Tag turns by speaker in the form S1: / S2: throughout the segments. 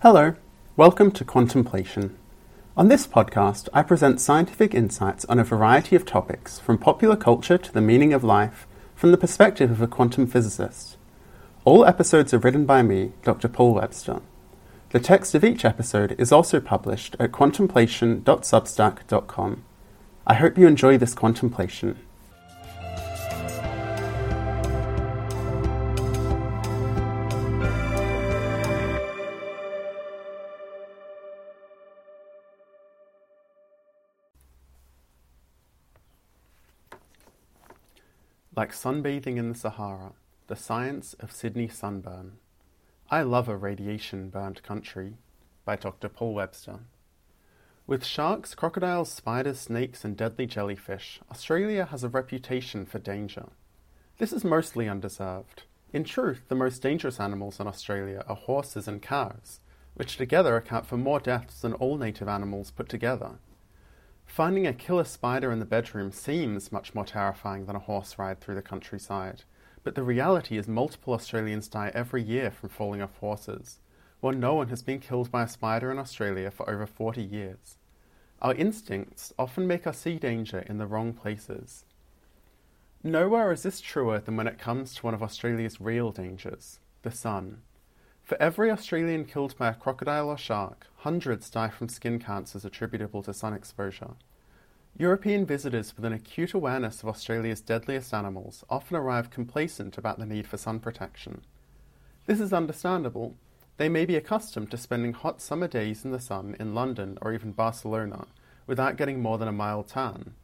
S1: Hello, welcome to Contemplation. On this podcast, I present scientific insights on a variety of topics, from popular culture to the meaning of life, from the perspective of a quantum physicist. All episodes are written by me, Dr. Paul Webster. The text of each episode is also published at contemplation.substack.com. I hope you enjoy this contemplation. Like sunbathing in the Sahara, the science of Sydney sunburn. I love a radiation burned country by Dr. Paul Webster. With sharks, crocodiles, spiders, snakes, and deadly jellyfish, Australia has a reputation for danger. This is mostly undeserved. In truth, the most dangerous animals in Australia are horses and cows, which together account for more deaths than all native animals put together. Finding a killer spider in the bedroom seems much more terrifying than a horse ride through the countryside, but the reality is multiple Australians die every year from falling off horses, while no one has been killed by a spider in Australia for over 40 years. Our instincts often make us see danger in the wrong places. Nowhere is this truer than when it comes to one of Australia's real dangers the sun. For every Australian killed by a crocodile or shark, hundreds die from skin cancers attributable to sun exposure. European visitors with an acute awareness of Australia's deadliest animals often arrive complacent about the need for sun protection. This is understandable. They may be accustomed to spending hot summer days in the sun in London or even Barcelona without getting more than a mild tan.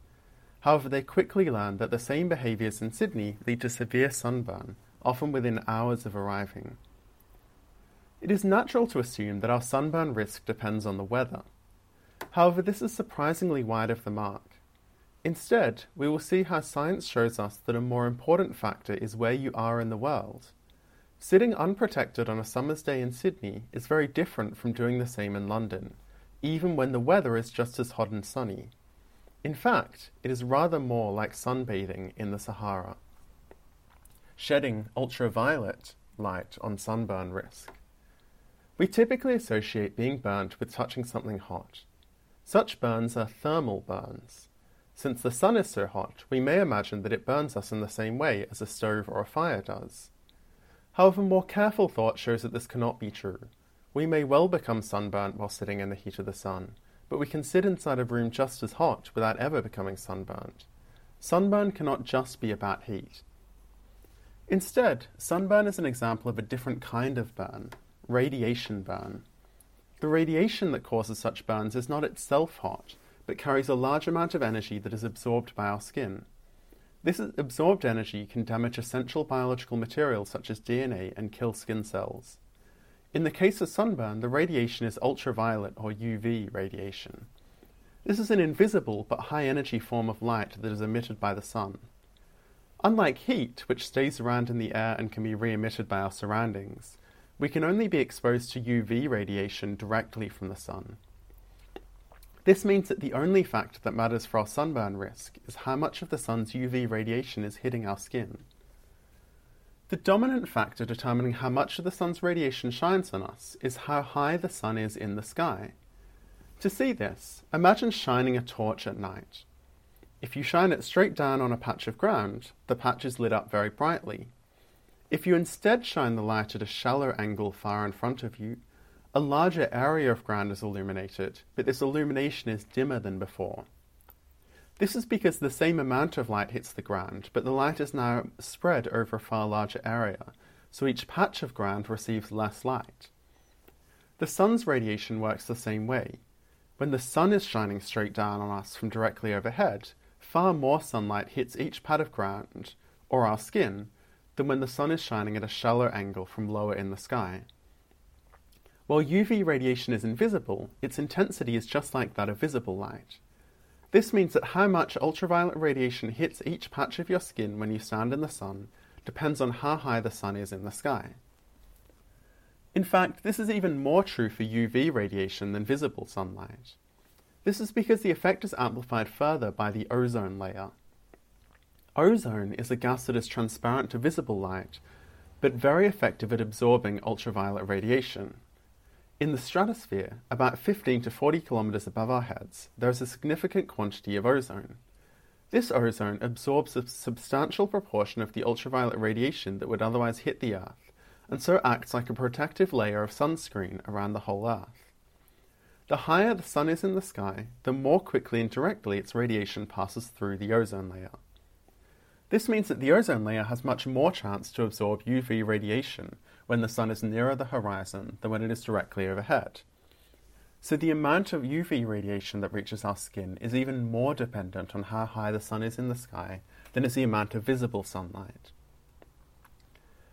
S1: However, they quickly learn that the same behaviours in Sydney lead to severe sunburn, often within hours of arriving. It is natural to assume that our sunburn risk depends on the weather. However, this is surprisingly wide of the mark. Instead, we will see how science shows us that a more important factor is where you are in the world. Sitting unprotected on a summer's day in Sydney is very different from doing the same in London, even when the weather is just as hot and sunny. In fact, it is rather more like sunbathing in the Sahara. Shedding ultraviolet light on sunburn risk. We typically associate being burnt with touching something hot. Such burns are thermal burns. Since the sun is so hot, we may imagine that it burns us in the same way as a stove or a fire does. However, more careful thought shows that this cannot be true. We may well become sunburnt while sitting in the heat of the sun, but we can sit inside a room just as hot without ever becoming sunburnt. Sunburn cannot just be about heat. Instead, sunburn is an example of a different kind of burn, radiation burn. The radiation that causes such burns is not itself hot, but carries a large amount of energy that is absorbed by our skin. This absorbed energy can damage essential biological materials such as DNA and kill skin cells. In the case of sunburn, the radiation is ultraviolet or UV radiation. This is an invisible but high energy form of light that is emitted by the sun. Unlike heat, which stays around in the air and can be re emitted by our surroundings, we can only be exposed to UV radiation directly from the sun. This means that the only factor that matters for our sunburn risk is how much of the sun's UV radiation is hitting our skin. The dominant factor determining how much of the sun's radiation shines on us is how high the sun is in the sky. To see this, imagine shining a torch at night. If you shine it straight down on a patch of ground, the patch is lit up very brightly, if you instead shine the light at a shallow angle far in front of you, a larger area of ground is illuminated, but this illumination is dimmer than before. This is because the same amount of light hits the ground, but the light is now spread over a far larger area, so each patch of ground receives less light. The sun's radiation works the same way. When the sun is shining straight down on us from directly overhead, far more sunlight hits each pad of ground, or our skin, than when the sun is shining at a shallow angle from lower in the sky. While UV radiation is invisible, its intensity is just like that of visible light. This means that how much ultraviolet radiation hits each patch of your skin when you stand in the sun depends on how high the sun is in the sky. In fact, this is even more true for UV radiation than visible sunlight. This is because the effect is amplified further by the ozone layer. Ozone is a gas that is transparent to visible light, but very effective at absorbing ultraviolet radiation. In the stratosphere, about 15 to 40 kilometers above our heads, there is a significant quantity of ozone. This ozone absorbs a substantial proportion of the ultraviolet radiation that would otherwise hit the Earth, and so acts like a protective layer of sunscreen around the whole Earth. The higher the sun is in the sky, the more quickly and directly its radiation passes through the ozone layer. This means that the ozone layer has much more chance to absorb UV radiation when the sun is nearer the horizon than when it is directly overhead. So the amount of UV radiation that reaches our skin is even more dependent on how high the sun is in the sky than is the amount of visible sunlight.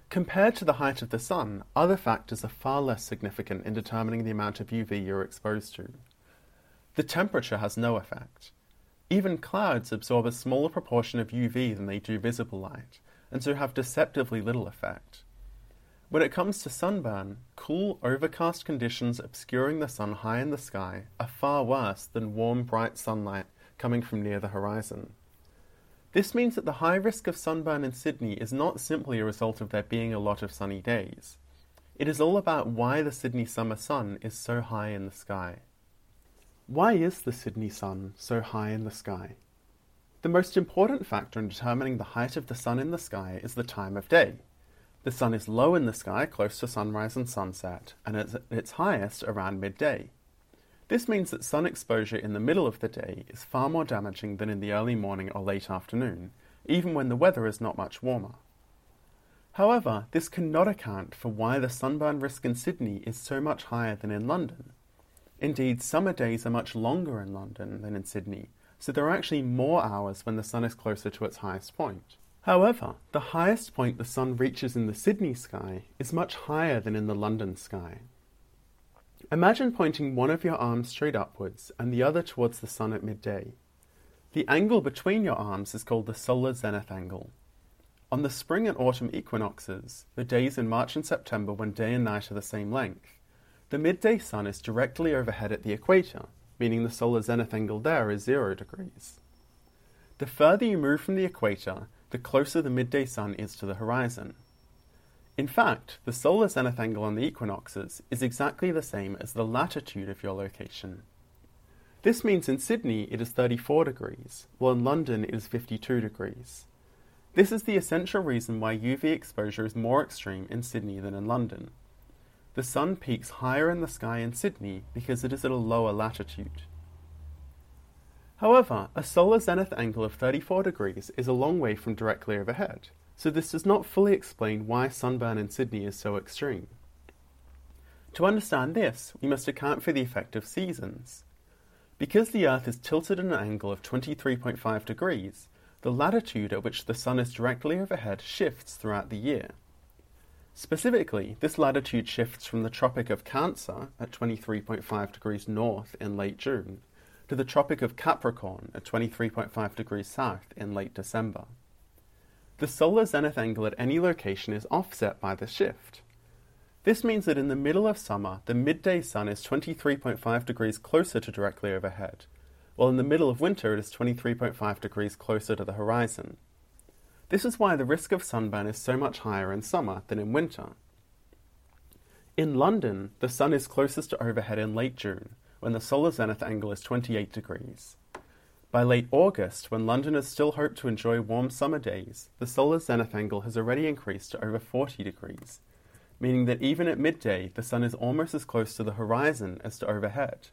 S1: Compared to the height of the sun, other factors are far less significant in determining the amount of UV you're exposed to. The temperature has no effect. Even clouds absorb a smaller proportion of UV than they do visible light, and so have deceptively little effect. When it comes to sunburn, cool, overcast conditions obscuring the sun high in the sky are far worse than warm, bright sunlight coming from near the horizon. This means that the high risk of sunburn in Sydney is not simply a result of there being a lot of sunny days. It is all about why the Sydney summer sun is so high in the sky. Why is the Sydney sun so high in the sky? The most important factor in determining the height of the sun in the sky is the time of day. The sun is low in the sky close to sunrise and sunset, and at its highest around midday. This means that sun exposure in the middle of the day is far more damaging than in the early morning or late afternoon, even when the weather is not much warmer. However, this cannot account for why the sunburn risk in Sydney is so much higher than in London. Indeed, summer days are much longer in London than in Sydney, so there are actually more hours when the sun is closer to its highest point. However, the highest point the sun reaches in the Sydney sky is much higher than in the London sky. Imagine pointing one of your arms straight upwards and the other towards the sun at midday. The angle between your arms is called the solar zenith angle. On the spring and autumn equinoxes, the days in March and September when day and night are the same length, the midday sun is directly overhead at the equator, meaning the solar zenith angle there is zero degrees. The further you move from the equator, the closer the midday sun is to the horizon. In fact, the solar zenith angle on the equinoxes is exactly the same as the latitude of your location. This means in Sydney it is 34 degrees, while in London it is 52 degrees. This is the essential reason why UV exposure is more extreme in Sydney than in London. The sun peaks higher in the sky in Sydney because it is at a lower latitude. However, a solar zenith angle of 34 degrees is a long way from directly overhead, so this does not fully explain why sunburn in Sydney is so extreme. To understand this, we must account for the effect of seasons. Because the Earth is tilted at an angle of 23.5 degrees, the latitude at which the Sun is directly overhead shifts throughout the year. Specifically, this latitude shifts from the Tropic of Cancer at 23.5 degrees north in late June to the Tropic of Capricorn at 23.5 degrees south in late December. The solar zenith angle at any location is offset by the shift. This means that in the middle of summer, the midday sun is 23.5 degrees closer to directly overhead, while in the middle of winter it is 23.5 degrees closer to the horizon. This is why the risk of sunburn is so much higher in summer than in winter. In London, the sun is closest to overhead in late June, when the solar zenith angle is 28 degrees. By late August, when Londoners still hope to enjoy warm summer days, the solar zenith angle has already increased to over 40 degrees, meaning that even at midday, the sun is almost as close to the horizon as to overhead.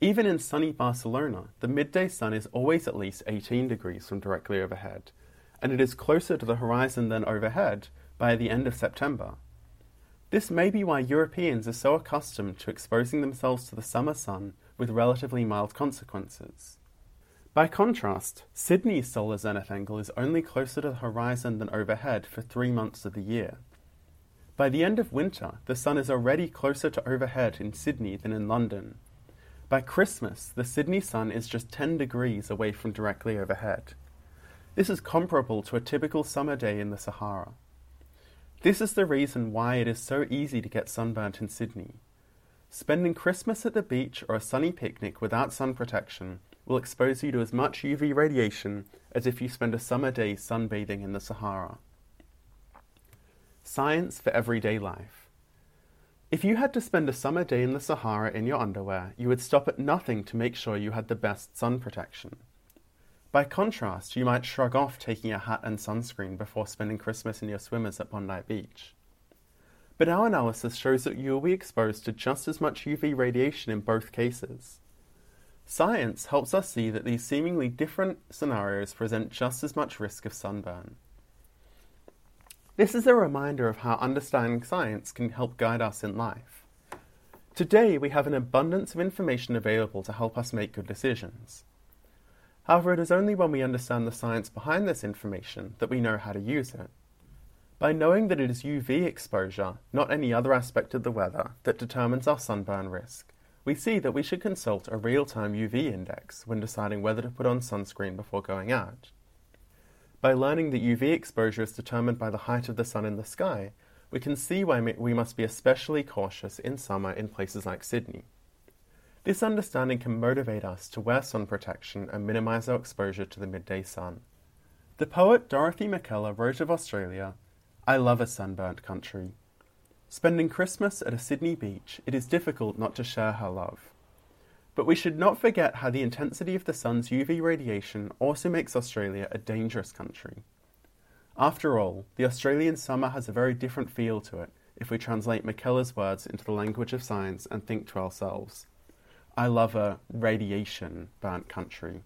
S1: Even in sunny Barcelona, the midday sun is always at least 18 degrees from directly overhead, and it is closer to the horizon than overhead by the end of September. This may be why Europeans are so accustomed to exposing themselves to the summer sun with relatively mild consequences. By contrast, Sydney's solar zenith angle is only closer to the horizon than overhead for three months of the year. By the end of winter, the sun is already closer to overhead in Sydney than in London. By Christmas, the Sydney sun is just 10 degrees away from directly overhead. This is comparable to a typical summer day in the Sahara. This is the reason why it is so easy to get sunburnt in Sydney. Spending Christmas at the beach or a sunny picnic without sun protection will expose you to as much UV radiation as if you spend a summer day sunbathing in the Sahara. Science for everyday life. If you had to spend a summer day in the Sahara in your underwear, you would stop at nothing to make sure you had the best sun protection. By contrast, you might shrug off taking a hat and sunscreen before spending Christmas in your swimmers at Bondi Beach. But our analysis shows that you will be exposed to just as much UV radiation in both cases. Science helps us see that these seemingly different scenarios present just as much risk of sunburn. This is a reminder of how understanding science can help guide us in life. Today, we have an abundance of information available to help us make good decisions. However, it is only when we understand the science behind this information that we know how to use it. By knowing that it is UV exposure, not any other aspect of the weather, that determines our sunburn risk, we see that we should consult a real time UV index when deciding whether to put on sunscreen before going out. By learning that UV exposure is determined by the height of the sun in the sky, we can see why we must be especially cautious in summer in places like Sydney. This understanding can motivate us to wear sun protection and minimize our exposure to the midday sun. The poet Dorothy Mackellar wrote of Australia I love a sunburnt country. Spending Christmas at a Sydney beach, it is difficult not to share her love. But we should not forget how the intensity of the sun's UV radiation also makes Australia a dangerous country. After all, the Australian summer has a very different feel to it if we translate Mackellar's words into the language of science and think to ourselves, I love a radiation burnt country.